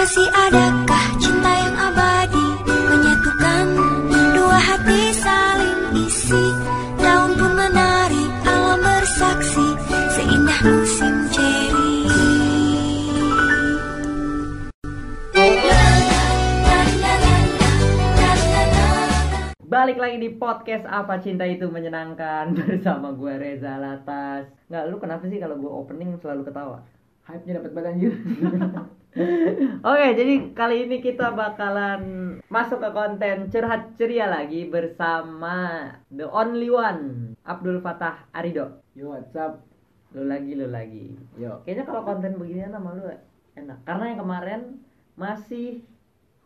Masih adakah cinta yang abadi Menyatukan dua hati saling isi Daun pun menari, alam bersaksi Seindah musim ceri Balik lagi di podcast Apa Cinta Itu Menyenangkan bersama gue Reza Latas. Nggak, lu kenapa sih kalau gue opening selalu ketawa? Hype-nya dapat banget anjir. Oke, jadi kali ini kita bakalan masuk ke konten curhat ceria lagi bersama the only one Abdul Fatah Arido. Yo, what's up? Lu lagi, lu lagi. Yo. Kayaknya kalau konten beginian sama lu enak. Karena yang kemarin masih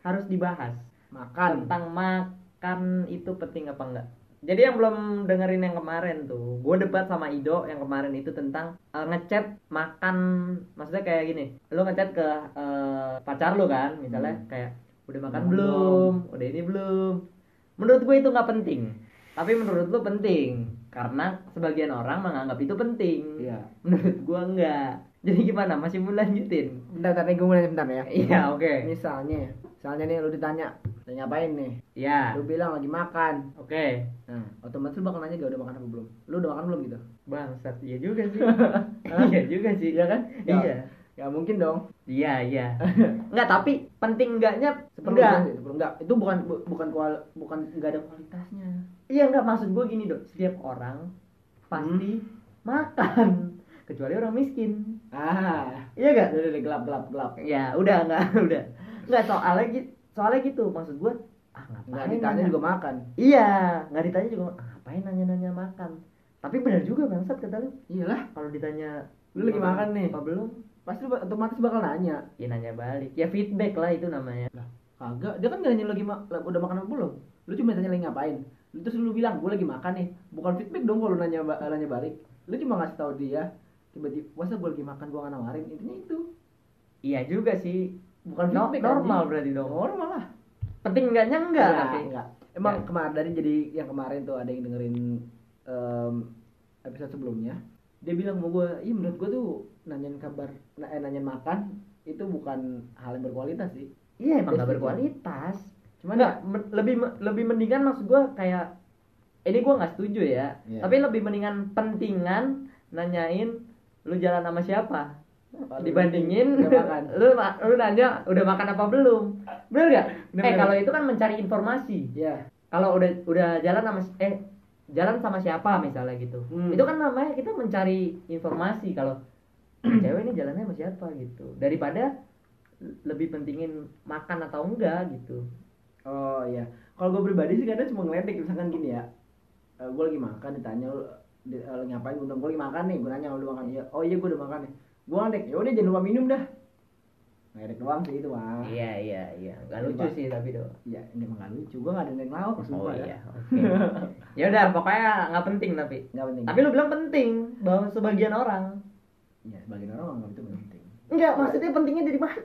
harus dibahas Makan. tentang makan itu penting apa enggak. Jadi yang belum dengerin yang kemarin tuh, gue debat sama Ido yang kemarin itu tentang eh, ngechat makan, maksudnya kayak gini, lo ngechat ke eh, pacar lo kan, misalnya Hmm. kayak udah makan Belum. belum, udah ini belum. Menurut gue itu nggak penting, tapi menurut lo penting karena sebagian orang menganggap itu penting. Iya. Menurut gue enggak. Jadi gimana? Masih mau lanjutin? Bentar, nih gue mulai bentar ya. Iya, oke. Misalnya, misalnya nih lu ditanya, lu ngapain nih? Iya, Lu bilang lagi makan. oke. Nah, otomatis lu bakal nanya gak udah makan apa belum? Lu udah makan belum gitu? Bangsat, iya juga sih. iya juga sih. Iya kan? Ya. Iya. Ya mungkin dong. Iya, iya. Enggak, tapi penting enggaknya Seperlunya enggak. sih, seperlu enggak. Itu bukan bu- bukan kual, bukan enggak ada kualitasnya. Iya, enggak maksud gue gini, Dok. Setiap orang pasti Hmm. makan kecuali orang miskin. Ah, Iya enggak? udah, udah, gelap, gelap, gelap. Ya, udah enggak, udah. Enggak soalnya gitu. Soalnya gitu maksud gue ah ngapain Enggak ditanya nanya? juga makan. Iya, nggak ditanya juga "Ah, ngapain nanya-nanya makan. Tapi benar juga bangsat kata lu. Iyalah, Kalau ditanya Lu lagi makan nih?" Apa belum? pasti lu otomatis bakal nanya. Ya nanya balik. Ya feedback lah itu namanya. Kagak, dia kan gak nanya lu lagi ma- udah makan apa belum. Lu cuma tanya lagi ngapain. Lu terus lu bilang, gue lagi makan nih. Bukan feedback dong kalau nanya nanya balik. Lu cuma ngasih tahu dia, tiba-tiba, masa gue lagi makan gue gak nawarin. Intinya itu. Iya juga sih. Bukan No- feedback normal anjing. berarti dong. Normal lah. Penting enggaknya enggak Enggak, tapi. enggak. Emang Enggak. kemarin dari jadi yang kemarin tuh ada yang dengerin em, episode sebelumnya. Dia bilang sama gue, iya menurut gue tuh nanyain kabar, eh, nanyain makan itu bukan hal yang berkualitas sih. Iya emang setuju. berkualitas. Cuman Enggak, men- lebih lebih mendingan maksud gua kayak ini gua nggak setuju ya. Iya. Tapi lebih mendingan pentingan nanyain lu jalan sama siapa Apa, dibandingin lu lu nanya udah makan apa belum. Bener gak? Eh kalau itu kan mencari informasi. Iya. Kalau udah udah jalan sama eh jalan sama siapa misalnya gitu. Hmm. Itu kan namanya kita mencari informasi kalau cewek ini jalannya sama siapa gitu. Daripada lebih pentingin makan atau enggak gitu. Oh iya, kalau gue pribadi sih kadang cuma ngeledek misalkan gini ya, gue lagi makan ditanya lu di- eh, lagi ngapain, gue lagi makan nih, gue nanya lu makan, iya, oh iya gue udah makan nih, gue ngeledek, ya udah jangan lupa minum dah, ngeledek doang sih itu mah, Iya iya iya, nggak Jadi, lucu sih tapi do. ya ini emang gak lucu, gue gak ada yang lauk, Oh iya, ya, oke. ya udah pokoknya nggak penting tapi. nggak penting, Tapi lu bilang penting bahwa sebagian orang. ya sebagian orang nggak itu penting, Enggak, maksudnya pentingnya dari mana?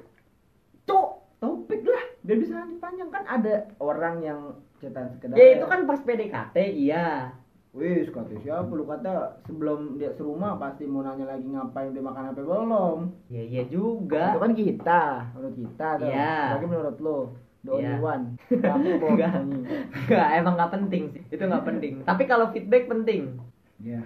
Biar bisa lanjut panjang kan ada orang yang cetan sekedar, Ya itu kan pas PDKT iya. Wih, kata siapa lu kata sebelum dia serumah pasti mau nanya lagi ngapain dia makan apa belum? Ya iya Itu juga. kan kita, menurut kita tuh. Iya. Bagi menurut lo, the only Iya. one. Kamu Enggak. Enggak, emang nggak penting sih. Itu nggak penting. Tapi kalau feedback penting. Iya.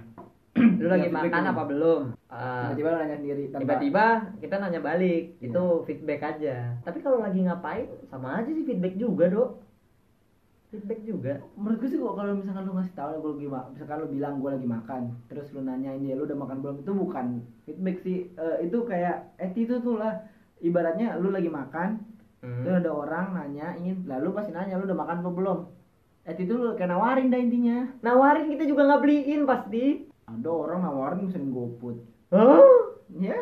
Lu lagi Iya, makan penting. apa belum? Ah, Tiba-tiba lu nanya sendiri tanpa tiba-tiba kita nanya balik. Iya. itu feedback aja. Tapi kalau lagi ngapain sama aja sih feedback juga dok. Feedback juga. Menurut gue sih kok kalau misalkan lu ngasih tahu gue lagi misalkan lu bilang gue lagi makan terus lu nanyain dia lu udah makan belum? Itu bukan feedback sih. Eh, itu kayak attitude tuh lah. Ibaratnya lu lagi makan Hmm. terus ada orang nanyain lalu pasti nanya lu udah makan apa belum? Attitude lu kayak nawarin dah intinya. Nawarin kita juga nggak beliin pasti ada orang nawarin misalnya goput. Hah? ya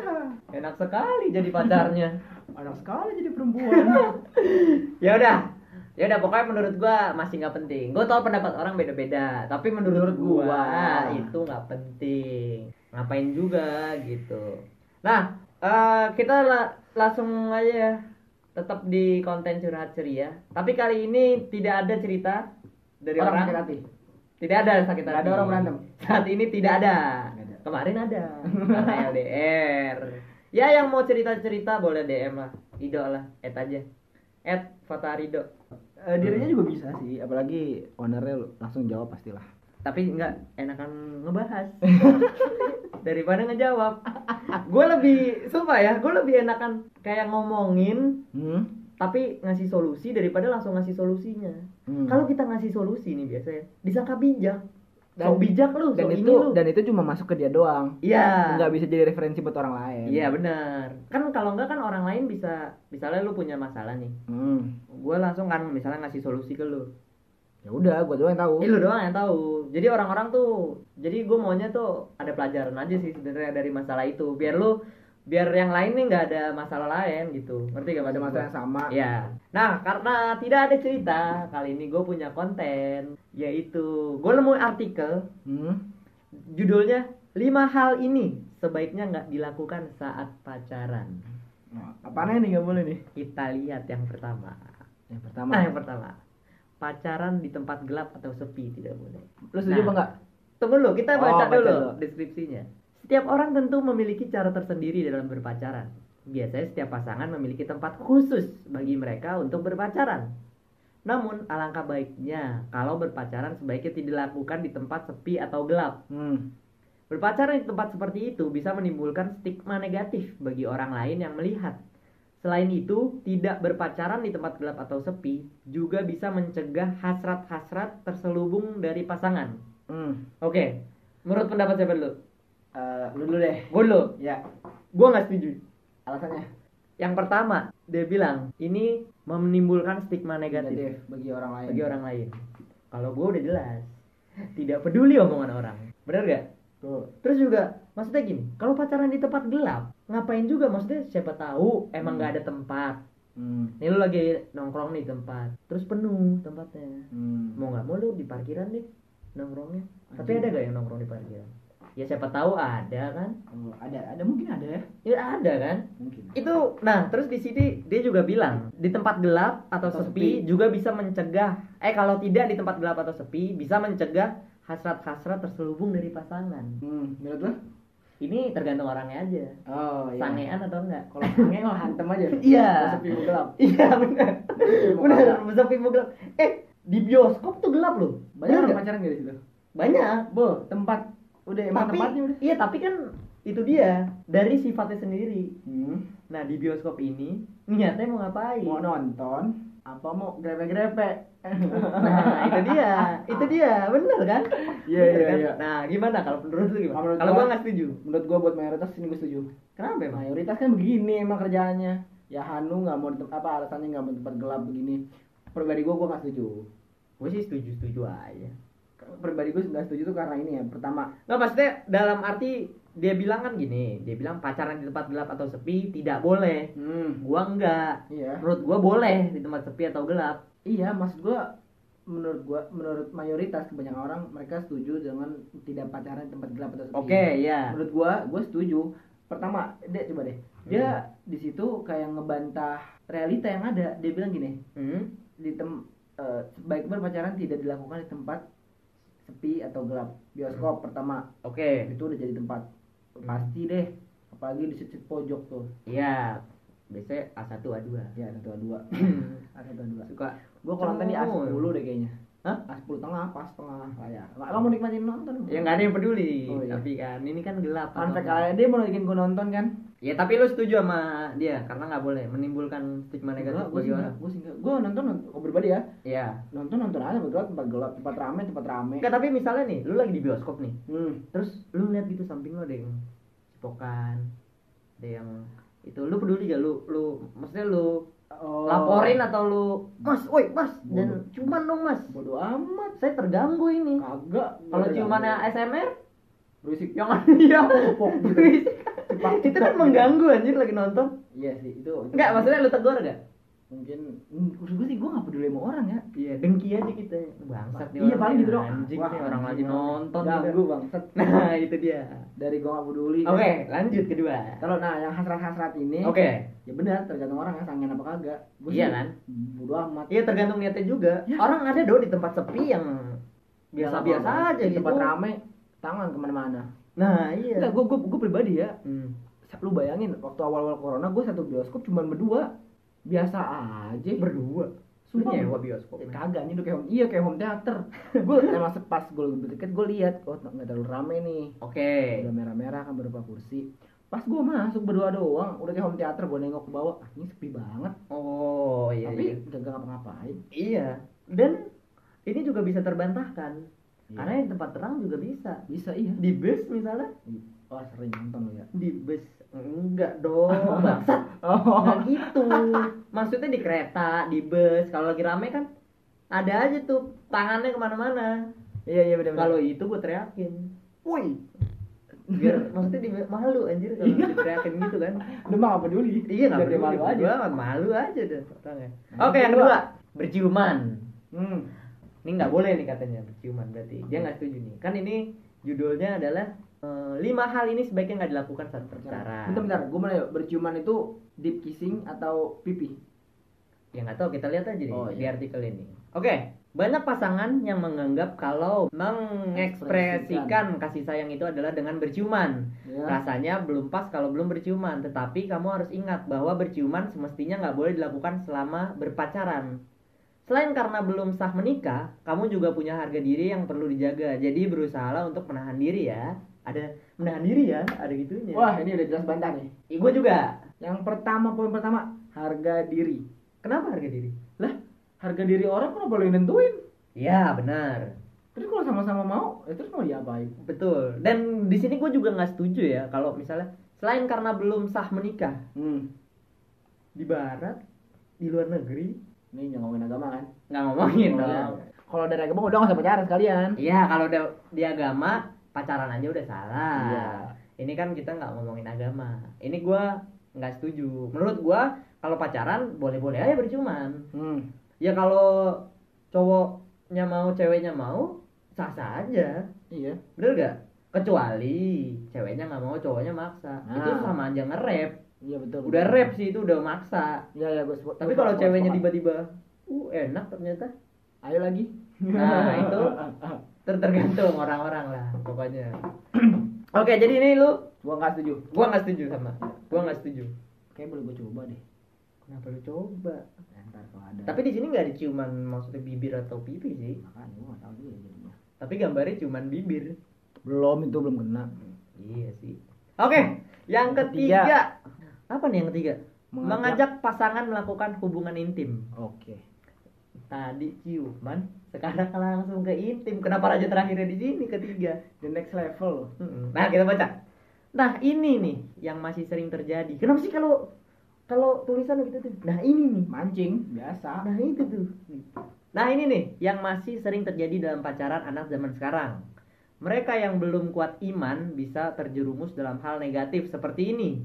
enak sekali jadi pacarnya. Anak sekali jadi perempuan. Ya udah. Ya udah pokoknya menurut gua masih nggak penting. Gua tau pendapat orang beda-beda tapi menurut, Menurut gua, gua. itu nggak penting. Ngapain juga gitu. Nah eh, kita la- langsung aja ya. Tetap di konten curhat ceria. Tapi kali ini tidak ada cerita dari orang orang, tidak ada sakit Nggak hati ada orang berantem? saat ini tidak ada Nggak ada. kemarin ada karena LDR Ya yang mau cerita-cerita boleh DM lah. Ido lah, add aja. Add Fatarido. Eh, dirinya juga bisa sih apalagi ownernya langsung jawab pastilah Tapi enggak enakan ngebahas. Daripada ngejawab. gue lebih sumpah ya, gue lebih enakan kayak ngomongin hmm? tapi ngasih solusi daripada langsung ngasih solusinya. Hmm. Kalau kita ngasih solusi nih biasanya disangka bijak. Dan- so bijak lu, dan so ini itu lu. dan itu cuma masuk ke dia doang Iya. nggak bisa jadi referensi buat orang lain Iya benar. Kan kalau enggak kan orang lain bisa misalnya lu punya masalah nih. hmm. Gue langsung kan misalnya ngasih solusi ke lu. ya udah gua doang yang tahu Eh lu doang yang tahu. Jadi orang-orang tuh jadi gue maunya tuh ada pelajaran aja sih sebenarnya dari masalah itu. Biar lu biar yang lain nih nggak ada masalah lain gitu. Ngerti gak ada masalah yang sama Ya. Nah, karena tidak ada cerita, kali ini gue punya konten yaitu gue nemu artikel hmm? judulnya 5 hal ini sebaiknya nggak dilakukan saat pacaran. Nah, apaan nih nggak boleh nih Kita lihat yang pertama. yang pertama Nah, yang pertama. Pacaran di tempat gelap atau sepi tidak boleh. lu setuju Nah. apa enggak Tunggu dulu, kita Oh, baca baca dulu dulu. deskripsinya. Setiap orang tentu memiliki cara tersendiri dalam berpacaran. Biasanya setiap pasangan memiliki tempat khusus bagi mereka untuk berpacaran. Namun, alangkah baiknya kalau berpacaran sebaiknya tidak dilakukan di tempat sepi atau gelap. hmm. Berpacaran di tempat seperti itu bisa menimbulkan stigma negatif bagi orang lain yang melihat. Selain itu, tidak berpacaran di tempat gelap atau sepi juga bisa mencegah hasrat-hasrat terselubung dari pasangan. Hmm. Oke, menurut pendapat siapa dulu? Eh, lu dulu deh Gue dulu. ya Gue nggak setuju. alasannya Yang pertama, dia bilang ini menimbulkan stigma negatif negatif bagi orang lain bagi orang lain. Kalau gue udah jelas, tidak peduli omongan orang. Bener gak? tuh Terus juga, maksudnya gini, kalau pacaran di tempat gelap, ngapain juga? Maksudnya siapa tahu emang Hmm. nggak ada tempat. hmm. Nih lu lagi nongkrong nih tempat, terus penuh tempatnya. Hmm. Mau nggak mau lu di parkiran deh nongkrongnya. Tapi Anjing. ada gak yang nongkrong di parkiran? Ya siapa tahu ada kan? Oh, ada ada mungkin ada ya Ya ada kan? mungkin Itu, nah terus di sini dia juga bilang di tempat gelap atau, Atau sepi, sepi. juga bisa mencegah. Eh kalau tidak di tempat gelap atau sepi bisa mencegah hasrat-hasrat terselubung dari pasangan. hmm. menurut lu Ini tergantung orangnya aja. oh iya Sangean atau enggak? kalau sange mah hantem aja Iya. Sepi gelap Iya benar. Benar, sepi gelap. Eh, di bioskop tuh gelap loh. banyak orang pacaran gak di situ Banyak. bo tempat udah emang tapi, tempatnya udah Iya, tapi kan itu dia dari sifatnya sendiri. hmm. Nah, di bioskop ini niatnya mau ngapain? mau nonton apa mau grepe-grepe Nah, itu dia. Itu dia. Bener kan? Iya, iya, kan? iya. Nah, gimana kalau menurut lu gimana? Menurut Kalau gua- gua nggak setuju. menurut gua buat mayoritas ini gue setuju Kenapa emang? mayoritas kan begini emang kerjaannya ya Hanu nggak mau di tem- apa alasannya nggak mau di tempat gelap begini pribadi gua gua nggak setuju Gue sih setuju-setuju aja. Pribadi gue nggak setuju tuh karena ini ya pertama Nggak maksudnya dalam arti dia bilang kan gini, dia bilang pacaran di tempat gelap atau sepi tidak boleh. hmm, Gua enggak. iya Menurut gua boleh di tempat sepi atau gelap. iya maksud gua menurut gua menurut mayoritas kebanyakan orang mereka setuju dengan tidak pacaran di tempat gelap atau sepi Oke, ya. menurut gua gua setuju pertama dia coba deh dia di situ kayak ngebantah realita yang ada dia bilang gini Hmm? di tem eh, baik berpacaran tidak dilakukan di tempat sepi atau gelap bioskop pertama Oke. itu udah jadi tempat pasti deh apalagi di situ pojok tuh Iya. Biasanya A1 A2. ya satu a dua a satu a dua Suka gua kalau nonton di a Cemul. sepuluh deh kayaknya Hah? a sepuluh tengah pas tengah layar nggak mau nikmatin nonton Ya nggak ada yang peduli. Oh, iya. Tapi kan ini kan gelap. enggak. aja dia mau bikin gua nonton kan Ya tapi lu setuju sama dia karena nggak boleh menimbulkan stigma negatif bagi sih orang. gua sih. Gua nonton nonton pribadi ya Iya. nonton nonton aja bergelap tempat gelap tempat rame tempat rame Enggak tapi misalnya nih, lu lagi di bioskop nih, hmm. terus lu lihat gitu samping lu ada yang cipokan, ada yang itu lu peduli gak lu lu maksudnya lu Oh. laporin atau lu mas woi mas dan cuman dong mas bodoh amat saya terganggu ini kagak kalau ciumannya. ASMR berisik. Yang iya. Pupuk gitu. Cepak- itu kan mengganggu anjir lagi nonton. Iya sih itu, enggak maksudnya lu tegur gak mungkin hmm, maksud gue sih gue gak peduli sama orang ya. Iya dengki aja kita. Bangsat nih iya paling gitu dong anjing Wah, nih orang lagi nonton ganggu gitu. bangsat. Nah itu dia. Dari gue gak peduli oke lanjut kedua. Kalau nah yang hasrat-hasrat ini oke. ya benar tergantung orang ya sangen apa kagak. Gua Iya kan? bodo amat. Iya tergantung niatnya juga. Ya. Orang ada dong di tempat sepi yang biasa-biasa aja di gitu. tempat rame tangan ke mana-mana. Nah iya. Enggak, gue gue gue pribadi ya. Hmm. lu bayangin waktu awal-awal corona gue satu bioskop cuma berdua. Biasa aja. Berdua? Sumpah. nyewa bioskop? Eh, kagak ini udah kayak home, iya kayak home theater. Gue emang pas gue lebih deket gue lihat oh nggak terlalu rame nih. Oke. Udah merah-merah kan beberapa kursi. Pas gue masuk berdua doang udah kayak home theater gue nengok ke bawah ah, ini sepi banget. Oh iya tapi iya. gak ngapa-ngapain. Iya. Dan ini juga bisa terbantahkan Iya. karena yang tempat terang juga bisa. Bisa iya. Di bus misalnya? Oh sering nonton ya. Di bus? Enggak dong bangsat. Oh. Nggak gitu. Maksudnya di kereta di bus kalau lagi rame kan ada aja tuh tangannya ke mana-mana. Iya iya benar kalau itu gue teriakin. Woi. Biar maksudnya di malu anjir kalau diteriakin gitu kan. Udah mah apa peduli. Iya nggak peduli. malu aja. Gua malu aja deh orangnya Nah, oke yang kedua. Berciuman. Hmm. Ini nggak boleh nih katanya berciuman berarti. Dia nggak setuju nih. Kan ini judulnya adalah eh, lima hal ini sebaiknya nggak dilakukan saat berpacaran bentar bentar. Gue mau nanya berciuman itu deep kissing atau pipi ya nggak tahu kita lihat aja nih Oh, di iya. artikel ini. Oke banyak pasangan yang menganggap kalau mengekspresikan kasih sayang itu adalah dengan berciuman. Ya rasanya belum pas kalau belum berciuman tetapi kamu harus ingat bahwa berciuman semestinya nggak boleh dilakukan selama berpacaran selain karena belum sah menikah kamu juga punya harga diri yang perlu dijaga. Jadi berusahalah untuk menahan diri ya. Ada menahan diri ya ada gitunya. Wah ini udah jelas bantah nih. Gue juga. Yang pertama poin pertama harga diri. Kenapa harga diri? Lah harga diri orang kan boleh nentuin? Ya benar. Terus kalau sama-sama mau ya terus mau diapain? Betul. Dan di sini gue juga nggak setuju ya kalau misalnya selain karena belum sah menikah hmm. di barat di luar negeri ini yang ngomongin agama kan nggak ngomongin dong kalau dari agama udah gak usah pacaran sekalian Iya, kalau udah di agama pacaran aja udah salah. Iya. Ini kan kita nggak ngomongin agama. Ini gua nggak setuju. Menurut gua kalau pacaran boleh-boleh aja berciuman. hmm. Ya kalau cowoknya mau, ceweknya mau, sah-sah aja. iya Bener gak? Kecuali ceweknya nggak mau, cowoknya maksa. Itu Nah. sama aja nge-rap. Iya betul Udah rap sih itu udah maksa. iya iya gue Tapi kalau ceweknya tiba-tiba, uh enak ternyata. ayo lagi. Nah, itu Ter- tergantung orang-orang lah pokoknya. Oke jadi ini lu? Gua nggak setuju. Gua nggak setuju sama. Gua nggak setuju. Kayak boleh gue coba deh. Kenapa lu coba? Ya, ntar kalau ada. Tapi di sini nggak ada ciuman maksudnya bibir atau pipi sih. Makanya gue nggak tahu juga jadinya. Tapi gambarnya ciuman bibir. Belum itu belum kena. Iya sih. Oke yang Yang ketiga. ketiga. Apa nih yang ketiga Mengajak- mengajak pasangan melakukan hubungan intim oke tadi ciuman sekarang langsung ke intim kenapa raja terakhirnya di sini ketiga the next level. Nah, kita baca. Nah, ini nih yang masih sering terjadi. Kenapa sih kalau kalau tulisan gitu tuh? Nah, ini nih. mancing biasa Nah, itu tuh. Nah, ini nih yang masih sering terjadi dalam pacaran anak zaman sekarang. Mereka yang belum kuat iman bisa terjerumus dalam hal negatif seperti ini.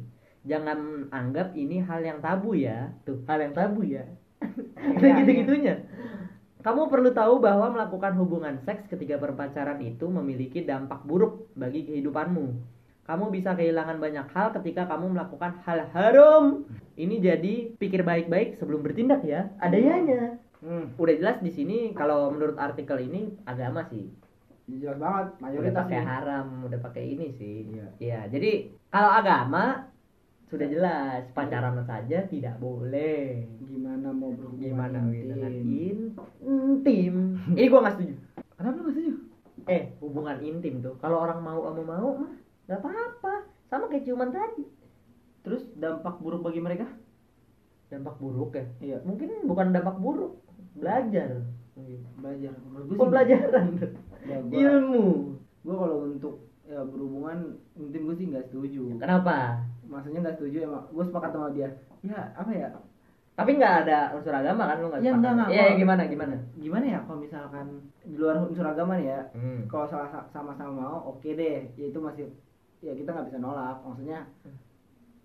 Jangan anggap ini hal yang tabu ya. Tuh, hal yang tabu ya. Ada Iya, gitu-gitunya. Kamu perlu tahu bahwa melakukan hubungan seks ketika berpacaran itu memiliki dampak buruk bagi kehidupanmu. Kamu bisa kehilangan banyak hal ketika kamu melakukan hal haram. Ini jadi pikir baik-baik sebelum bertindak ya. Ada yanya. hmm. Udah jelas di sini kalau menurut artikel ini agama sih. jelas banget Udah mayoritas pakai nih haram, udah pakai ini sih. Iya. Iya, jadi kalau agama sudah jelas pacaran saja tidak boleh. gimana mau berhubungan Gimana intim? dengan intim? Ini gua nggak setuju. kenapa lu nggak setuju Eh, hubungan intim tuh. Kalau orang mau sama mau mah nggak apa-apa. Sama kayak ciuman tadi. terus dampak buruk bagi mereka Dampak buruk ya? iya Mungkin bukan dampak buruk, belajar. belajar menurut gue Pembelajaran, ya, gua, ilmu. gua kalau untuk ya berhubungan intim gue sih nggak setuju Kenapa? Maksudnya nggak setuju emang gue sepakat sama dia ya apa ya Tapi nggak ada unsur agama kan lu nggak Ya, enggak, enggak. Iya, Kalau- gimana gimana? gimana ya kalau misalkan di luar unsur agama nih ya Hmm. kalau salah sama-sama mau oke deh ya itu masih ya kita nggak bisa nolak maksudnya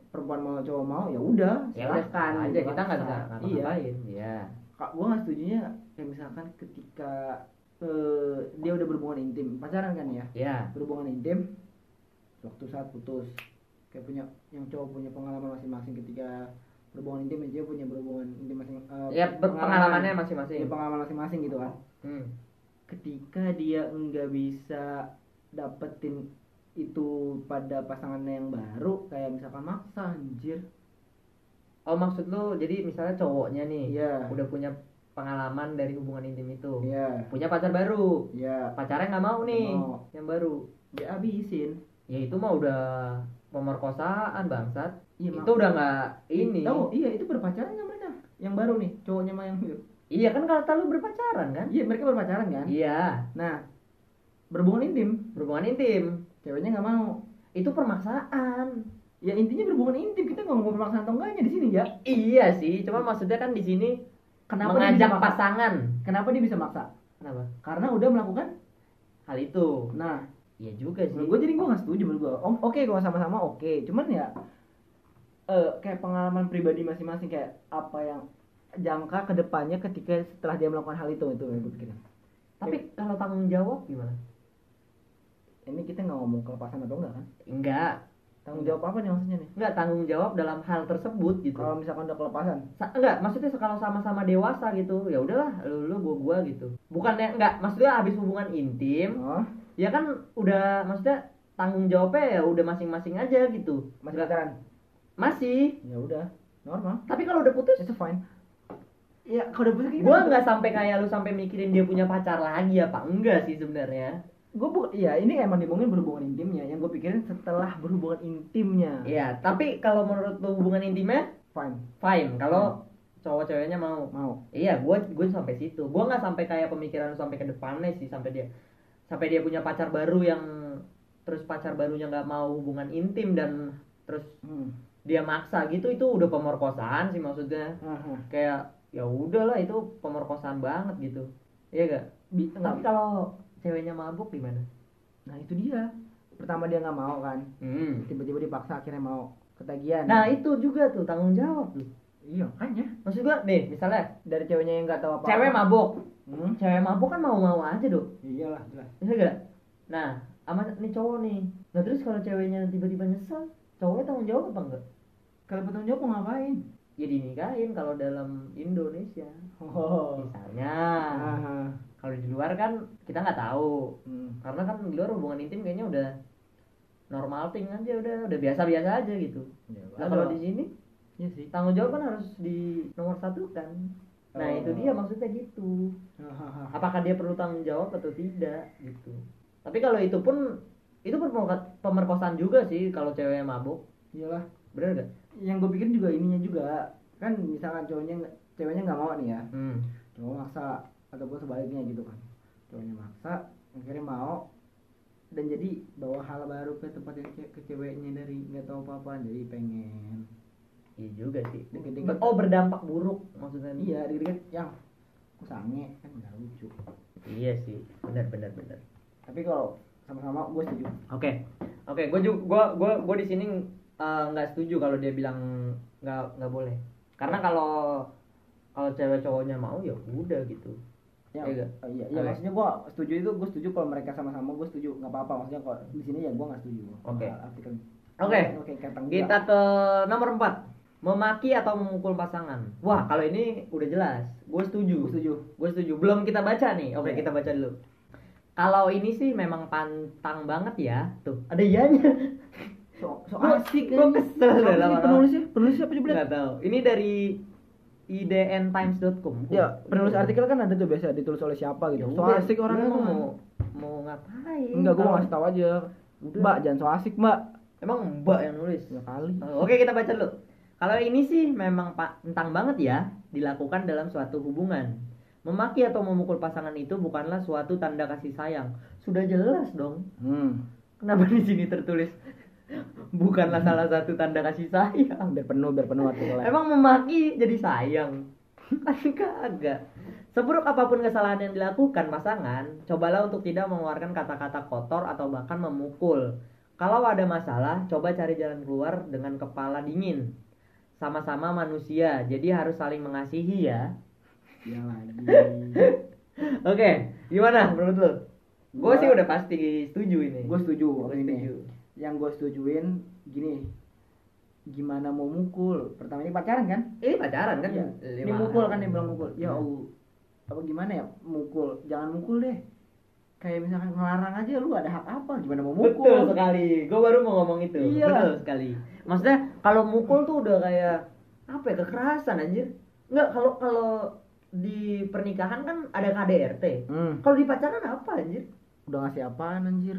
perempuan mau cowok mau ya udah Ya udah silahkan aja gitu kita kan. nggak bisa iya. Iya. kak gue nggak setujunya kayak misalkan ketika eh, dia udah berhubungan intim pacaran kan ya Iya. berhubungan intim waktu saat putus kayak punya yang cowok punya pengalaman masing-masing ketika berhubungan intim dia punya berhubungan intim masing eh, Ya pengalamannya masing-masing. pengalaman masing-masing gitu kan Hmm. ketika dia nggak bisa dapetin itu pada pasangannya yang baru kayak misalkan maksa anjir Oh maksud lu jadi misalnya cowoknya nih Iya. udah punya pengalaman dari hubungan intim itu, iya punya pacar baru, iya pacarnya nggak mau nih mau. yang baru, dia habisin ya itu mah udah pemerkosaan bangsat, Iya, itu udah nggak ini. tahu iya itu berpacaran nggak mereka? Yang baru nih cowoknya mah yang Iya kan kalau lu berpacaran kan? iya mereka berpacaran kan? Iya, nah berhubungan intim. Berhubungan intim. Ceweknya nggak mau. Itu permaksaan. ya intinya berhubungan intim. Kita nggak ngomong pemaksaan atau enggaknya di sini ya? Iya sih, cuma maksudnya kan di sini kenapa mengajak pasangan. kenapa dia bisa maksa? Kenapa? karena udah melakukan Hal itu. nah Iya juga sih. gue jadi gue nggak setuju menurut gue oh, oke kalau sama-sama oke. Cuman ya eh kayak pengalaman pribadi masing-masing kayak apa yang jangka ke depannya ketika setelah dia melakukan hal itu itu yang gue pikirin. Tapi kalau tanggung jawab gimana? ini kita nggak ngomong kelepasan atau enggak kan? Enggak, tanggung jawab apa nih maksudnya nih? Enggak tanggung jawab dalam hal tersebut gitu. kalau misalkan udah kelepasan? Sa- enggak, maksudnya kalau sama-sama dewasa gitu, ya udahlah, lu lu gua gua gitu. Bukannya enggak, maksudnya habis hubungan intim, oh ya kan udah maksudnya tanggung jawabnya ya udah masing-masing aja gitu. masih pacaran Masih. ya udah normal Tapi kalau udah putus, itu fine ya kalau udah putus gitu. nggak sampai kayak lu sampai mikirin dia punya pacar lagi apa enggak sih sebenarnya. gue bu ya ini emang diomongin berhubungan intimnya yang gue pikirin setelah berhubungan intimnya Iya, tapi kalau menurut lu hubungan intimnya fine fine kalau cowok ceweknya mau. mau Iya, gue gue sampai situ. Gue nggak sampai kayak pemikiran lu sampai ke depannya sih sampai dia sampai dia punya pacar baru yang terus pacar barunya nggak mau hubungan intim dan terus hmm. dia maksa gitu itu udah pemerkosaan sih maksudnya. Aha. kayak ya udahlah itu pemerkosaan banget gitu. Iya gak Bi- tapi kalau ceweknya mabuk gimana? Nah itu dia. Pertama dia nggak mau kan. Hmm. tiba-tiba dipaksa akhirnya mau ketagihan. Nah itu juga tuh tanggung jawab tuh iya makanya maksud gue nih misalnya dari ceweknya yang nggak tahu apa cewek mabuk hmm? cewek mabuk kan mau-mau aja dong iyalah jelas Iya gak? Nah, sama nih cowok nih. Nah terus kalau ceweknya tiba-tiba nyesel, cowoknya tanggung jawab apa enggak? kalau bertanggung jawab mau ngapain Ya dinikahin kalau dalam Indonesia. oh Misalnya, Aha. kalau di luar kan kita nggak tahu. Hmm. Karena kan di luar hubungan intim kayaknya udah normal thing aja udah udah biasa-biasa aja gitu. Ya, Nah kalau di sini Iya sih. Tanggung jawab kan harus di nomor satu kan. Nah Oh. itu dia maksudnya gitu. Apakah dia perlu tanggung jawab atau tidak gitu. Tapi kalau itu pun itu pemerko- pemerkosaan juga sih kalau ceweknya mabuk. Iyalah. Bener gak yang gue pikir juga ininya juga. Kan misalkan cowoknya ceweknya nggak mau nih ya. Hmm. cowok maksa ataupun sebaliknya gitu kan. Cowoknya maksa akhirnya mau. Dan jadi bawa hal baru ke tempat yang ce- ke ceweknya dari nggak tahu apa apa jadi pengen iya juga sih. Dikit-dikit. oh berdampak buruk maksudnya. Iya dikit yang aku sange kan nggak lucu. Iya sih. Benar benar benar. Tapi kalau sama-sama gue setuju. Oke. Oke gue juga gue gue gue di sini eh, nggak setuju kalau dia bilang nggak nggak boleh. Karena kalau kalau cewek cowoknya mau ya udah gitu. Ya Iya nggak? oh, iya, iya Oke. maksudnya gue setuju itu gue setuju kalau mereka sama-sama gue setuju. Nggak apa-apa maksudnya kalau di sini ya gue nggak setuju. Oke. artikel Oke. oke kentang Kita ke nomor 4 Memaki atau memukul pasangan? Wah kalau ini udah jelas. Gue setuju. Gue setuju. Gue setuju. Belum kita baca nih. Oke Iya. kita baca dulu. Kalau ini sih memang pantang banget ya. Tuh ada ianya so, so Gua- asik kayaknya. kesel deh sih lama-lama. penulisnya penulisnya apa juga Gak tahu. Ini dari idntimes.com ya penulis artikel kan ada tuh biasa ditulis oleh siapa Ya gitu so udah, asik orang emang. mau mau ngapain? Enggak gue ngasih tahu aja. Udah. mbak jangan so asik mbak. Emang mbak yang nulis? Ya kali. Oh, Oke kita baca dulu. Kalau ini sih memang pak tentang banget ya dilakukan dalam suatu hubungan. Memaki atau memukul pasangan itu bukanlah suatu tanda kasih sayang. Sudah jelas dong. hmm. Kenapa di sini tertulis bukanlah salah satu tanda kasih sayang? biar penuh biar penuh artikelnya Emang memaki jadi sayang? Kan kagak. Seburuk apa pun kesalahan yang dilakukan pasangan, cobalah untuk tidak mengeluarkan kata-kata kotor atau bahkan memukul. Kalau ada masalah, coba cari jalan keluar dengan kepala dingin. Sama-sama manusia, jadi harus saling mengasihi ya. ya lagi Oke, gimana menurut lo? Gue sih udah pasti setuju ini. gue setuju Gua ini setuju. yang gue setujuin gini gimana mau mukul pertama ini pacaran kan Ini pacaran kan? Lima- Ini mukul kan dia bilang mukul. Ya Hmm. Allah. Apa gimana ya? Mukul. Jangan mukul deh. Kayak misalkan ngelarang aja lu ada hak apa gimana mau mukul Betul sekali. Gue baru mau ngomong itu. Iya. Betul sekali. Maksudnya kalau mukul tuh udah kayak apa ya kekerasan anjir. Enggak kalau kalau di pernikahan kan ada KDRT. Hmm, Kalau di pacaran apa anjir? udah ngasih apaan anjir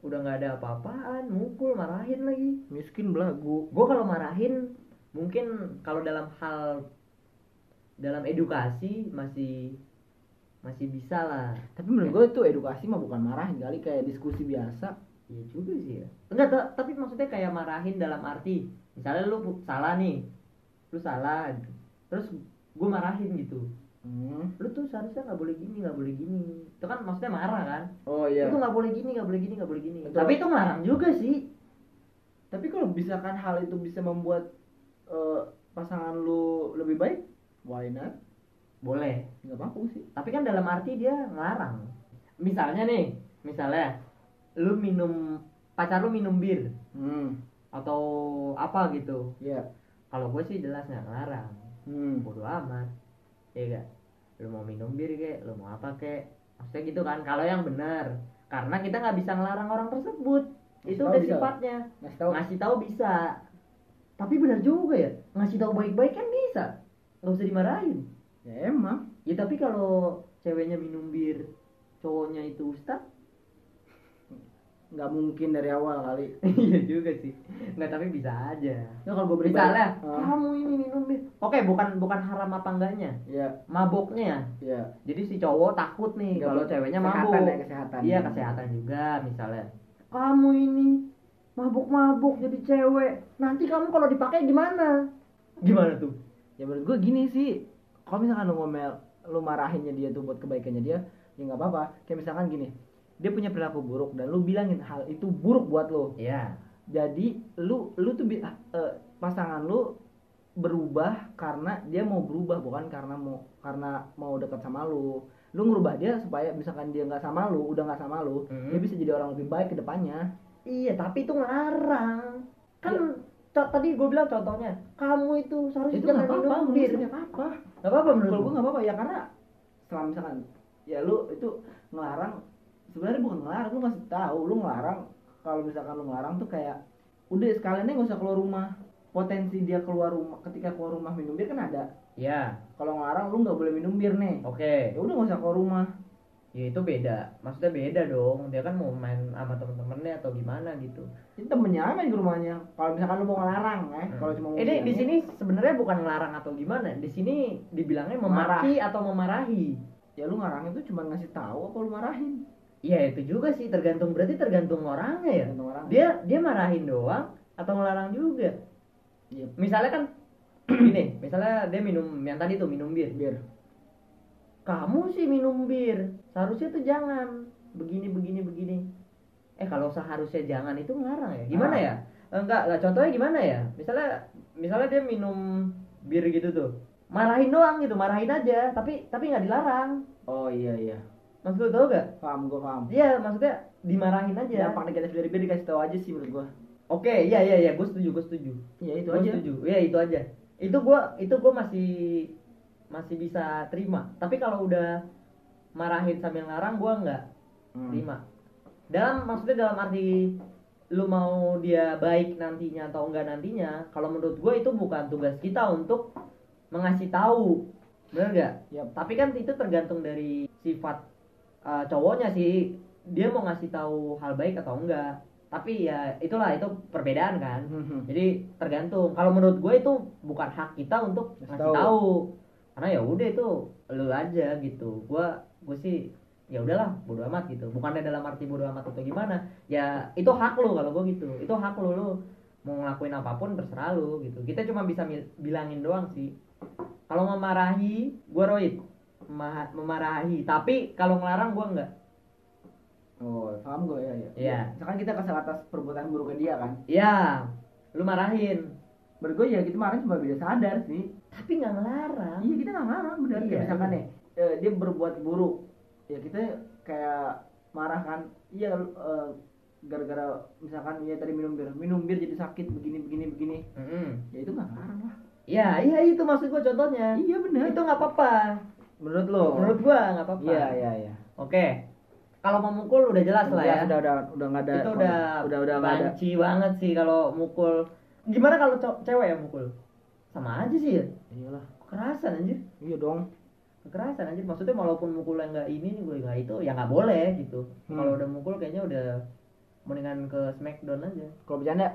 Udah nggak ada apa-apaan, mukul, marahin lagi. miskin belagu Gue kalau marahin mungkin kalau dalam hal dalam edukasi masih masih bisa lah. tapi menurut gue itu edukasi mah bukan marahin kali kayak diskusi biasa Iya juga sih ya. Enggak, ta- tapi maksudnya kayak marahin dalam arti misalnya lu salah nih. Lu salah. Terus gue marahin gitu. hmm. Lu tuh seharusnya nggak boleh gini, nggak boleh gini. Itu kan maksudnya marah kan? oh iya Itu nggak boleh gini, nggak boleh gini, nggak boleh gini. Betul. Tapi itu ngelarang juga sih. tapi kalau misalkan hal itu bisa membuat eh, pasangan lu lebih baik why not Boleh. nggak apa-apa sih Tapi kan dalam arti dia ngelarang. Misalnya nih, misalnya lu minum pacar lu minum bir. Hmm. Atau apa gitu. iya. Kalau gue sih jelas nggak ngelarang. hmm. Bodo amat. Ya gak lu mau minum bir kek lu mau apa kek maksudnya gitu kan. Kalau yang benar. Karena kita nggak bisa ngelarang orang tersebut. Itu tahu udah bisa. sifatnya. Ngasih tahu. Ngasih tahu bisa. Tapi benar juga ya. Ngasih tahu baik-baik kan bisa. Nggak usah dimarahin ya emang ya tapi kalau ceweknya minum bir cowoknya itu ustad nggak mungkin dari awal kali iya juga sih nggak tapi bisa aja ya kalau gue misalnya Ah, kamu ini minum bir oke bukan bukan haram apa enggaknya ya maboknya ya Jadi si cowok takut nih kalau ceweknya Kesehatan mabuk. ya, kesehatan. Iya kesehatan juga misalnya. Kamu ini mabuk-mabuk jadi cewek. Nanti kamu kalau dipakai gimana? Gimana tuh? ya menurut gue gini sih kalau misalkan lu ngomel lu marahinnya dia tuh buat kebaikannya dia ya nggak apa-apa kayak misalkan gini dia punya perilaku buruk dan lu bilangin hal itu buruk buat lo Iya. jadi lu lu tuh eh, pasangan lu berubah karena dia mau berubah bukan karena mau karena mau dekat sama lu lu ngerubah dia supaya misalkan dia nggak sama lu udah nggak sama lu Hmm. dia bisa jadi orang lebih baik ke depannya Iya, tapi itu ngelarang. Tadi gue bilang contohnya, kamu itu seharusnya itu jangan nggak apa-apa minum bir. nggak apa-apa. Gak apa-apa menurut kalau gue. nggak apa-apa ya karena selama misalkan ya lu itu ngelarang sebenarnya bukan ngelarang lu ngasih tahu lu ngelarang. Kalau misalkan lu ngelarang tuh kayak udah sekaliannya nggak usah keluar rumah. Potensi dia keluar rumah ketika keluar rumah minum bir kan ada. Iya, kalau ngelarang lu nggak boleh minum bir nih. Oke. ya udah nggak usah keluar rumah Ya itu beda. Maksudnya beda dong. Dia kan mau main sama temen-temennya atau gimana gitu. itu temennya main ke rumahnya. Kalau misalkan lu mau ngelarang eh kalau cuma mau ini di sini sebenarnya bukan ngelarang atau gimana. Di sini dibilangnya memaki atau memarahi. Ya lu ngelarang itu cuma ngasih tahu apa lu marahin. Iya itu juga sih. Tergantung berarti tergantung orangnya ya. Tergantung orang dia dia marahin doang atau ngelarang juga? Iya. misalnya kan gini misalnya dia minum yang tadi tuh minum bir. Bir kamu sih minum bir. Seharusnya tuh jangan. Begini begini begini. Eh kalau seharusnya jangan itu ngelarang ya. Gimana Ah. ya? Eh, enggak lah contohnya gimana ya? Misalnya misalnya dia minum bir gitu tuh. Marahin doang gitu marahin aja. Tapi tapi nggak dilarang. Oh iya iya. Maksud lu tau gak paham gua paham. Iya maksudnya dimarahin aja. Dampak negatif dari bir dikasih tahu aja sih menurut gua. Oke iya iya iya. Gue setuju gue setuju. Ya itu Gua aja. setuju. Iya itu aja. Itu gue itu gue masih masih bisa terima. Tapi kalau udah marahin sambil ngarang gue nggak Hmm. terima. Dalam maksudnya dalam arti lu mau dia baik nantinya atau enggak nantinya kalau menurut gue itu bukan tugas kita untuk mengasih tahu. Bener gak Yap. tapi kan itu tergantung dari sifat uh, cowoknya sih. Dia mau ngasih tahu hal baik atau enggak tapi ya itulah itu perbedaan kan. Hmm. jadi tergantung. Kalau menurut gue itu bukan hak kita untuk ngasih tahu. Karena ya udah itu lu aja gitu. Gue gue sih ya udahlah bodo amat gitu. Bukannya dalam arti bodo amat atau gimana ya itu hak lu kalau gue gitu. Itu hak lu lu mau ngelakuin apa pun terserah lu gitu. Kita cuma bisa bilangin doang sih. Kalau memarahi gue roid. Mema- memarahi. Tapi kalau ngelarang gue enggak. Oh paham gua ya ya. Iya. misalkan kita kesal atas perbuatan buruknya dia kan? Ya lu marahin. Menurut gua ya kita kemarin cuma beda sadar sih. Tapi nggak ngelarang. Iya nggak marah bener Iya, kayak misalkan iya. nih eh, dia berbuat buruk ya kita kayak marah kan iya eh, gara-gara misalkan dia tadi minum bir minum bir jadi sakit begini begini begini Mm-mm. ya itu nggak ngelarang lah Ya, iya itu maksud gua contohnya. iya bener Itu nggak apa-apa. menurut lo Menurut gua nggak apa-apa. iya iya iya Oke. kalau mau mukul udah jelas lah ya. udah udah udah nggak ada itu udah udah udah nggak ada banget sih kalau mukul. Gimana kalau cewek yang mukul? Sama aja sih ya. iyalah Kekerasan anjir. iya dong Kekerasan anjir. Maksudnya walaupun mukulnya nggak ini gue nggak itu ya nggak boleh gitu. Hmm. Kalau udah mukul kayaknya udah mendingan ke smackdown aja. kalau bercanda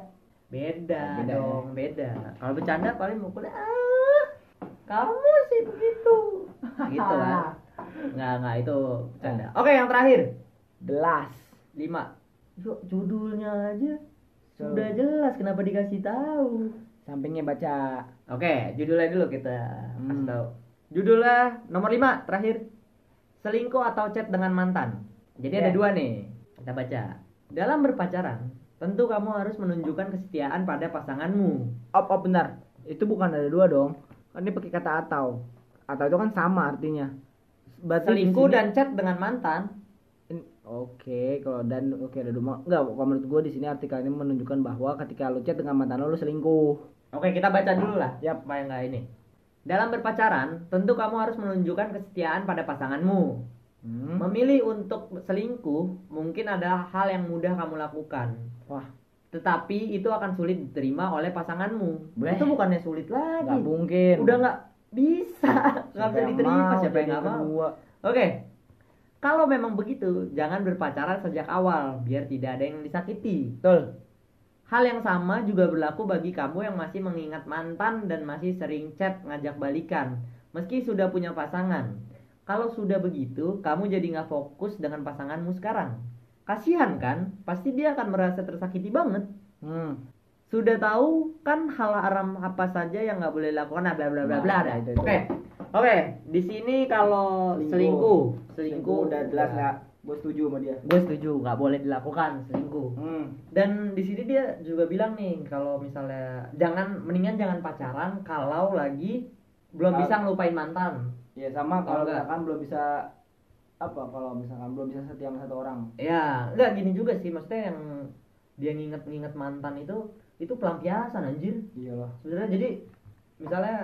Beda, Beda ya? dong, beda. Kalau bercanda paling mukulnya ah, kamu sih begitu. Gitu kan. Nggak, nggak itu bercanda. Oke, yang terakhir. belas lima Yuk, judulnya aja sudah jelas kenapa dikasih tahu sampingnya baca oke judulnya dulu kita kasih Hmm. tahu. Judulnya nomor lima terakhir. Selingkuh atau chat dengan mantan. Jadi ada Ya. dua nih kita baca. Dalam berpacaran tentu kamu harus menunjukkan kesetiaan pada pasanganmu. Op op benar itu bukan ada dua dong. Kan ini pakai kata atau. Atau itu kan sama artinya. Berarti selingkuh dan chat dengan mantan. Oke, kalau dan oke ada dua. Enggak kalau menurut gue di sini artikel ini menunjukkan bahwa ketika lu chat dengan mantan lu, lu selingkuh. Oke, kita baca dulu lah. Yap. Supaya nggak ini. Dalam berpacaran, tentu kamu harus menunjukkan kesetiaan pada pasanganmu. Hmm. Memilih untuk selingkuh mungkin ada hal yang mudah kamu lakukan. Wah, Tetapi itu akan sulit diterima oleh pasanganmu. Bleh. Itu bukannya sulit lagi. nggak mungkin. Udah nggak bisa. Nggak bisa diterima. mau Siapa yang nggak mau? kedua? Oke. Kalau memang begitu, jangan berpacaran sejak awal biar tidak ada yang disakiti. Betul. Hal yang sama juga berlaku bagi kamu yang masih mengingat mantan dan masih sering chat ngajak balikan, meski sudah punya pasangan. Kalau sudah begitu, kamu jadi nggak fokus dengan pasanganmu sekarang. Kasihan kan? Pasti dia akan merasa tersakiti banget. Hmm. Sudah tahu kan hal haram apa saja yang nggak boleh dilakukan, nah, bla bla bla bla. Nah, itu. Oke, oke. Di sini kalau Selingkuh. selingkuh, Selingkuh udah jelas nggak? Gue setuju sama dia. Gue setuju, nggak boleh dilakukan selingkuh Hmm. dan di sini dia juga bilang nih kalau misalnya jangan mendingan jangan pacaran kalau lagi belum Kalau- bisa ngelupain mantan Ya sama kalau misalkan belum bisa apa kalau misalkan belum bisa setia sama satu orang. ya enggak gini juga sih maksudnya yang dia nginget-nginget mantan itu itu pelampiasan anjir Iyalah. sebenarnya jadi misalnya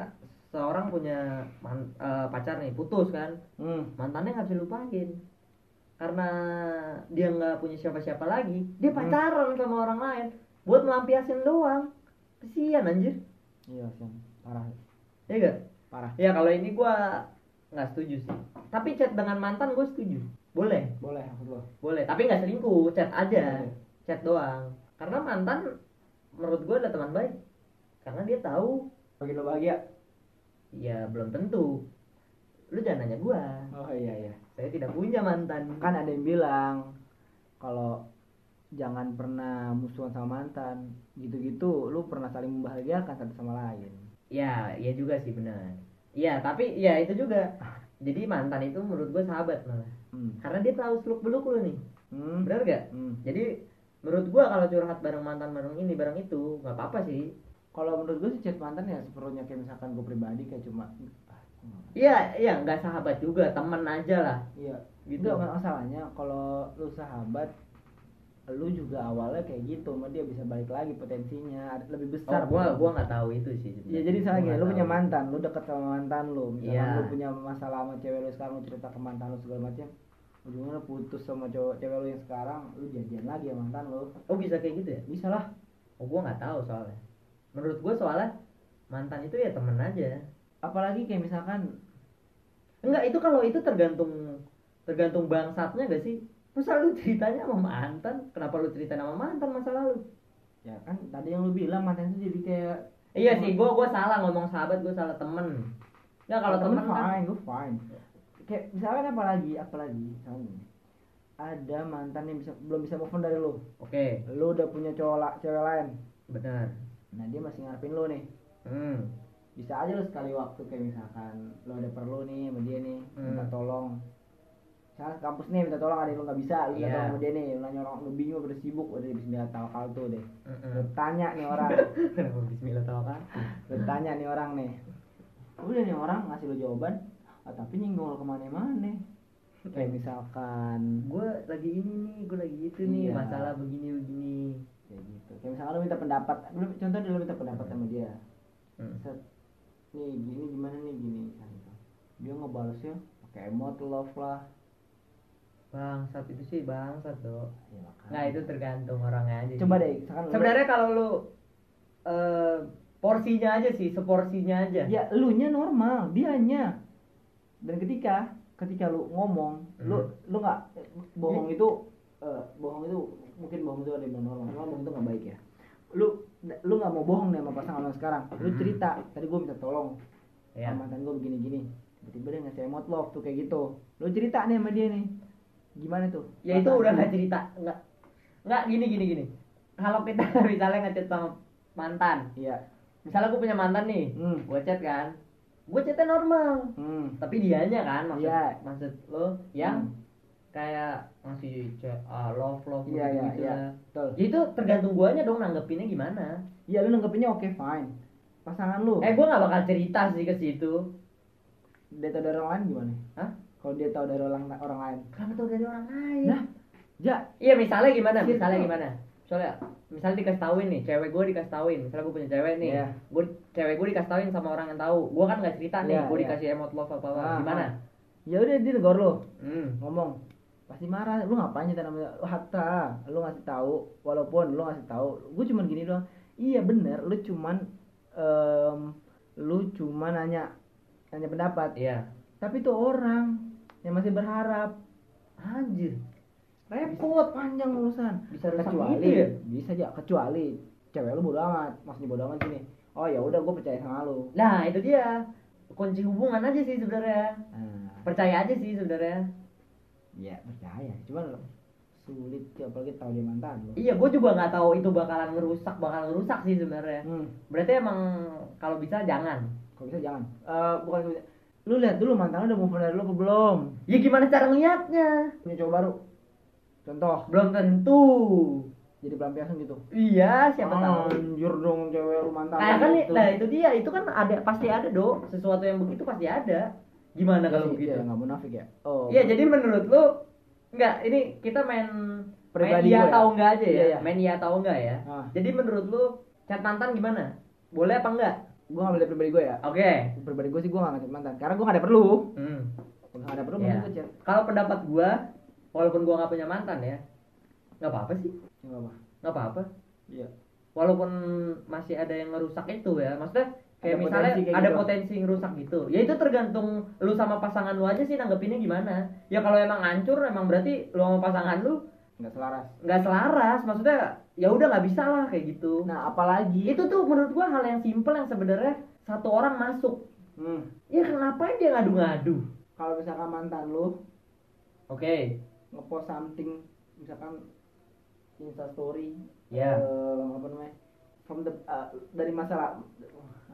seorang punya man- eh, pacar nih putus kan Hmm. mantannya nggak bisa lupain karena dia nggak punya siapa-siapa lagi dia Hmm. pacaran sama orang lain buat melampiasin doang kesian anjir Iya, Sian. parah. ya enggak Parah. Ya kalau ini gua nggak setuju sih. Tapi chat dengan mantan gue setuju. Boleh, Boleh maksud boleh. Tapi nggak selingkuh, chat aja, Iya. chat doang. Karena mantan menurut gue adalah teman baik. Karena dia tahu, Bagi lo bahagia. ya belum tentu. Lu jangan nanya gua. Oh iya iya. Saya tidak punya mantan. kan ada yang bilang kalau jangan pernah musuhan sama mantan gitu-gitu lu pernah saling membahagiakan satu sama lain Ya, ya juga sih benar. Iya, tapi ya itu juga. Jadi mantan itu menurut gue sahabat malah. hmm. Karena dia tahu seluk beluk lu nih. Hmm. Benar gak? Hmm. Jadi menurut gua kalau curhat bareng mantan bareng ini bareng itu nggak apa-apa sih. kalau menurut gue sih chat mantan ya seperlunya kayak misalkan gue pribadi kayak cuma. Iya, iya nggak sahabat juga, temen aja lah. iya Gitu. gitu nggak masalahnya kalau lu sahabat lu juga awalnya kayak gitu sama dia bisa balik lagi potensinya lebih besar Oh, gua potensi. gua nggak tahu itu sih. Ya jadi misalnya gini, lu punya mantan, lu deket sama mantan lu, misalnya Iya. lu punya masalah sama cewek lu sekarang, lu cerita ke mantan lu segala macam, ujungnya lu putus sama cowok cewek lu yang sekarang, lu jadian lagi sama mantan lu, Oh bisa kayak gitu ya? bisa lah. Oh gua nggak tahu soalnya. Menurut gua soalnya mantan itu ya temen aja. Apalagi kayak misalkan, Enggak itu kalau itu tergantung tergantung bangsatnya gak sih? Masa lu ceritanya sama mantan? Kenapa lu cerita sama mantan masa lalu? ya kan tadi yang lu bilang mantan itu jadi kayak, Iya sih, gua gua salah ngomong sahabat, gua salah temen. Nggak kalau temen kan fine, gue fine. Kayak misalkan apalagi, apalagi, misalnya ada mantan yang bisa belum bisa move on dari lu, Oke, lu udah punya cowok cewek lain, benar. nah dia masih ngarepin lu nih, Hmm. Bisa aja lu sekali waktu kayak misalkan lu ada perlu nih sama dia nih minta Hmm. tolong misalnya kampus nih minta tolong ada yang lu nggak bisa lu minta Iya. tolong sama dia nih lu nanya orang lu bingung udah sibuk udah bismillah tawakal tuh deh Mm-mm. lu tanya nih orang Bismillah tawakal? lu tanya nih orang nih udah nih orang ngasih lu jawaban ah, tapi nyinggung lu ke mana-mana kayak misalkan gue lagi ini nih gue lagi itu nih Iya. masalah begini begini kayak gitu kayak misalkan lu minta pendapat lu contoh lu minta pendapat sama dia Hmm. Nih gini gimana nih gini kan gitu. dia ngebalesnya pakai emot love lah bangsat itu sih bangsat tuh Ya, makanya. nggak itu tergantung orangnya aja sih. coba deh misalkan lu- sebenarnya kalau lu eh, porsinya aja sih seporsinya aja ya lu nya normal dianya dan ketika ketika lu ngomong lu Hmm. lu nggak bohong itu eh, bohong itu mungkin bohong itu ada yang normal bohong itu nggak baik ya lu lu nggak mau bohong nih sama pasangan lu sekarang. Lu Hmm. cerita tadi gue minta tolong. Ya sama mantan gue begini gini tiba-tiba dia ngasih emot love tuh kayak gitu. Lu cerita nih sama dia nih. Gimana tuh? Ya itu udah nggak cerita nggak nggak gini gini gini. Kalau kita misalnya ngechat sama mantan. Iya. Misalnya gue punya mantan nih Hmm. gue chat kan gue chatnya normal. Hmm. tapi dianya kan maksud Iya. maksud lo yang Hmm. Kayak chat ah, love love iya iya gitu iya. lah. betul. Ya itu tergantung guanya dong nanggepinnya gimana. Iya lu nanggepinnya oke fine. Pasangan lu. Eh gue nggak bakal cerita sih ke situ. Dia tahu dari orang lain gimana? Hah? kalau dia tahu dari orang orang lain. Kenapa tahu dari orang lain? Nah ja. Iya misalnya gimana? Circle. misalnya gimana? Soalnya misalnya dikasih tauin nih cewek gue dikasih tauin. Misalnya gue punya cewek nih Iya. gue cewek gue dikasih tauin sama orang yang tahu. Gue kan nggak cerita nih Iya, gue iya. dikasih emot love apa apa. Ah, gimana? ah. ya udah dia negor lu. Hmm. ngomong pasti marah. Lu ngapain namanya lu hatta lu ngasih tahu. Walaupun lu ngasih tahu. Gue cuman gini doang. Iya bener. Lu cuman em, lu cuman nanya nanya pendapat. Iya. Tapi itu orang yang masih berharap. Anjir. Repot panjang urusan. Bisa kecuali gitu ya? Bisa aja. Kecuali cewek lu bodo amat. Maksudnya bodo amat gini oh ya udah gue percaya sama lu. Nah itu dia. Kunci hubungan aja sih sebenarnya. Nah, percaya aja sih sebenarnya ya percaya. Cuman sulit apalagi tahu dia mantan lu. Iya gue juga nggak tahu itu bakalan ngerusak bakalan ngerusak sih sebenarnya. Hmm. berarti emang kalau bisa jangan. Kalau bisa jangan. Eh bukan lu lihat dulu mantan lu udah move on dari lu apa belum? Ya gimana cara ngeliatnya? Punya cowok baru. Contoh. Belum tentu. Jadi pelampiasan gitu? Iya siapa Ah, tahu. anjir dong cewek lu mantan Nah, kan gitu. nah itu dia, itu kan ada pasti ada dong. Sesuatu yang begitu pasti ada. Gimana kalau Iya, begitu? iya, nggak munafik ya oh Iya, jadi menurut lu enggak ini kita main Pribadi main iya gue ya? atau enggak aja ya. Iya, iya. Main iya atau enggak ya. Ah. Jadi menurut lu chat mantan gimana? Boleh apa enggak? gue ngambil dari pribadi gue ya Oke. pribadi gue sih gue gak ngechat mantan karena gue gak ada perlu Hmm. gak ada perlu Iya. gue chat Kalau pendapat gua, walaupun gua nggak punya mantan ya, nggak apa-apa sih, ya nggak apa nggak apa-apa. iya Walaupun masih ada yang ngerusak itu ya, maksudnya kayak Ada misalnya potensi kayak ada gitu. potensi ngerusak gitu. Ya itu tergantung lu sama pasangan lu aja sih nanggepinnya gimana. Ya kalau emang hancur, emang berarti lu sama pasangan lu nggak selaras nggak selaras. Maksudnya ya udah nggak bisa lah kayak gitu. nah apalagi itu tuh menurut gua hal yang simpel yang sebenarnya satu orang masuk. hmm, Ya kenapa dia ngadu-ngadu? kalau misalkan mantan lu Oke. ngepost something misalkan insta story Ya. eh, apa namanya from the eh, dari masa la-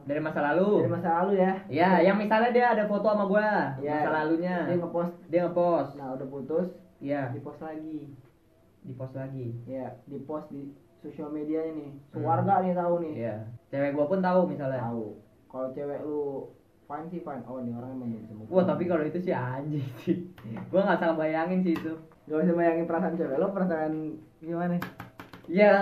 Dari masa lalu. dari masa lalu ya Ya, yang misalnya dia ada foto sama gua Ya, masa lalunya. dia ngepost Dia ngepost. nah udah putus Iya, di post lagi di post lagi. ya di post di sosial media ini Hmm. keluarga nih tahu nih Iya. Cewek gua pun tahu misalnya. tahu kalau cewek lu fine sih fine oh nih orang emang bisa move Wah, tapi kalau itu sih anjing sih. Gua nggak salah bayangin sih itu. gak bisa bayangin perasaan cewek lo perasaan gimana Ya,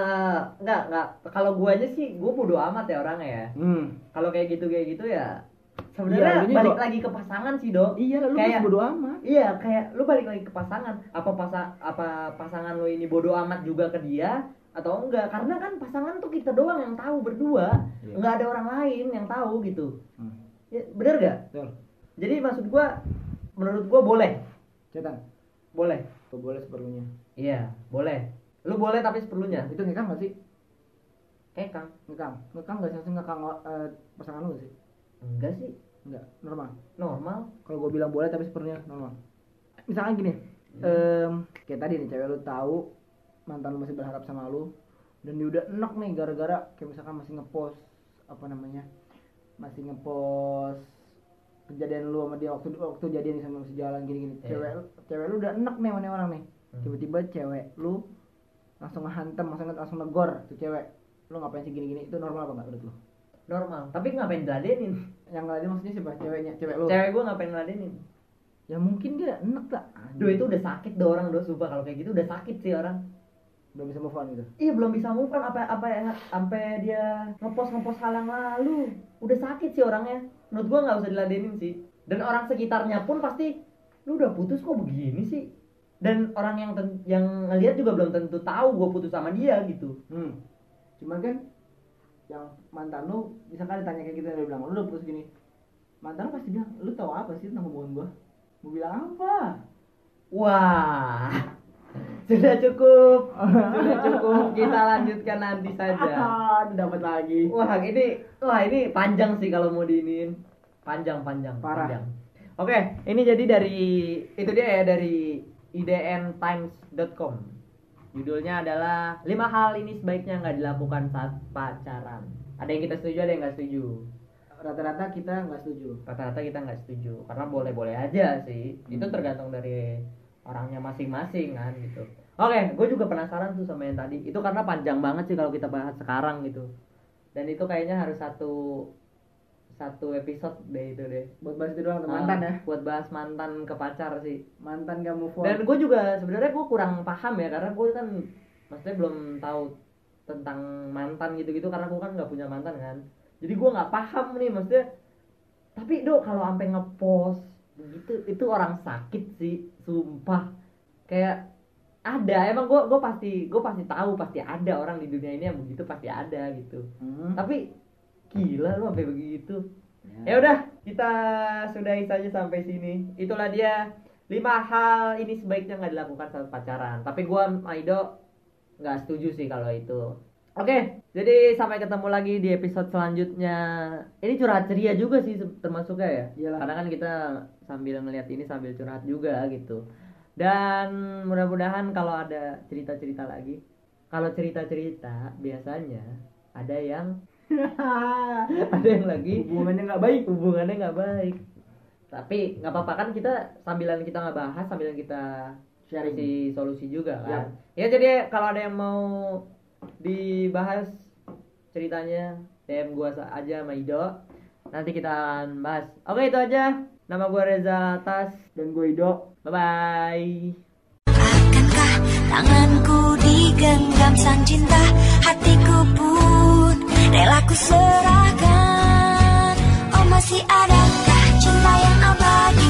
nggak nggak. Kalau gua aja sih, gua bodo amat ya orangnya ya. hmm Kalau kayak gitu kayak gitu ya. Sebenarnya nya balik juga- lagi ke pasangan sih, Dok. iya lu Kayak- bodo amat Iya, kayak lu balik lagi ke pasangan. Apa pasa apa pasangan lu ini bodoh amat juga ke dia atau enggak? Karena kan pasangan tuh kita doang yang tahu berdua. Iya. Enggak ada orang lain yang tahu gitu. hmm. Ya, bener gak? betul Jadi maksud gua menurut gua boleh. cetan Boleh. Tuh boleh seperlunya Iya, boleh. Lu boleh tapi seperlunya. itu ngekang gak sih Kekang. ngekang ngekang gak sih ngekang eh, pasangan lu gak sih Enggak sih. enggak normal Normal. kalau gue bilang boleh tapi seperlunya normal misalkan gini Hmm. em, kayak tadi nih cewek lu tahu mantan lu masih berharap sama lu dan dia udah enak nih gara-gara kayak misalkan masih ngepost apa namanya masih ngepost kejadian lu sama dia waktu waktu jadian sama masih jalan gini-gini Iya. cewek lu cewek lu udah enak nih sama nih orang nih Hmm. tiba-tiba cewek lu langsung ngehantem langsung langsung negor tuh cewek. Lu ngapain sih gini-gini? Itu normal apa enggak menurut lu? Normal. Tapi ngapain diladenin? yang nggak ada maksudnya siapa? Ceweknya cewek lu? Cewek gua ngapain ngeladenin? ya mungkin dia enak lah. Duh itu udah sakit do orang do sumpah kalau kayak gitu udah sakit sih orang. belum bisa move on gitu? Iya belum bisa move on. Apa apa ya? Sampai dia ngepost ngepost hal yang lalu. Udah sakit sih orangnya. Menurut gua nggak usah diladenin sih. Dan orang sekitarnya pun pasti lu udah putus kok begini sih dan orang yang yang ngelihat juga belum tentu tahu gue putus sama dia gitu. Hmm. cuman kan yang mantan lu misalkan ditanya kayak gitu dia bilang lu udah putus gini? Mantan lu pasti bilang lu tahu apa sih tentang hubungan gua? Mau bilang apa? Wah. Sudah cukup. Sudah cukup kita lanjutkan nanti saja. Dapat lagi. Wah ini wah ini panjang sih kalau mau diinin. Panjang panjang Parah. panjang. Oke ini jadi dari itu dia ya dari idntimes.com judulnya adalah lima hal ini sebaiknya nggak dilakukan saat pacaran. Ada yang kita setuju ada yang nggak setuju? Rata-rata kita nggak setuju. Rata-rata kita nggak setuju karena boleh-boleh aja sih. Itu Hmm. tergantung dari orangnya masing-masing kan gitu. Oke gue juga penasaran tuh sama yang tadi. Itu karena panjang banget sih kalau kita bahas sekarang gitu. Dan itu kayaknya harus satu satu episode deh itu deh. Buat bahas itu doang tuh, mantan Ah, ya? buat bahas mantan ke pacar sih. Mantan gak move on. Dan gue juga sebenarnya gue kurang paham ya karena gue kan maksudnya belum tahu tentang mantan gitu-gitu karena gue kan nggak punya mantan kan. Jadi gue nggak paham nih maksudnya. Tapi dok kalau sampai ngepost begitu itu orang sakit sih sumpah. Kayak ada emang gue gue pasti gue pasti tahu pasti ada orang di dunia ini yang begitu pasti ada gitu. Hmm. tapi gila lu sampai begitu Ya. Ya udah, kita sudahi saja sampai sini. Itulah dia lima hal ini sebaiknya nggak dilakukan saat pacaran. Tapi gua Aido nggak setuju sih kalau itu. Oke, jadi sampai ketemu lagi di episode selanjutnya. Ini curhat ceria juga sih termasuknya ya. Iyalah. Karena kan kita sambil ngeliat ini sambil curhat juga gitu. Dan mudah-mudahan kalau ada cerita-cerita lagi. Kalau cerita-cerita biasanya ada yang ada yang lagi? Hubungannya nggak baik. Hubungannya nggak baik. Tapi nggak apa-apa kan kita sambilan kita nggak bahas sambilan kita Sharing. kasih solusi juga Ya. kan ya jadi kalau ada yang mau dibahas ceritanya DM gua aja sama Ido. Nanti kita akan bahas. Oke itu aja. Nama gua Reza Tas dan gue Ido. Bye bye Akankah tanganku digenggam sang cinta Hatiku pun Relaku serahkan. Oh masih adakah cinta yang abadi?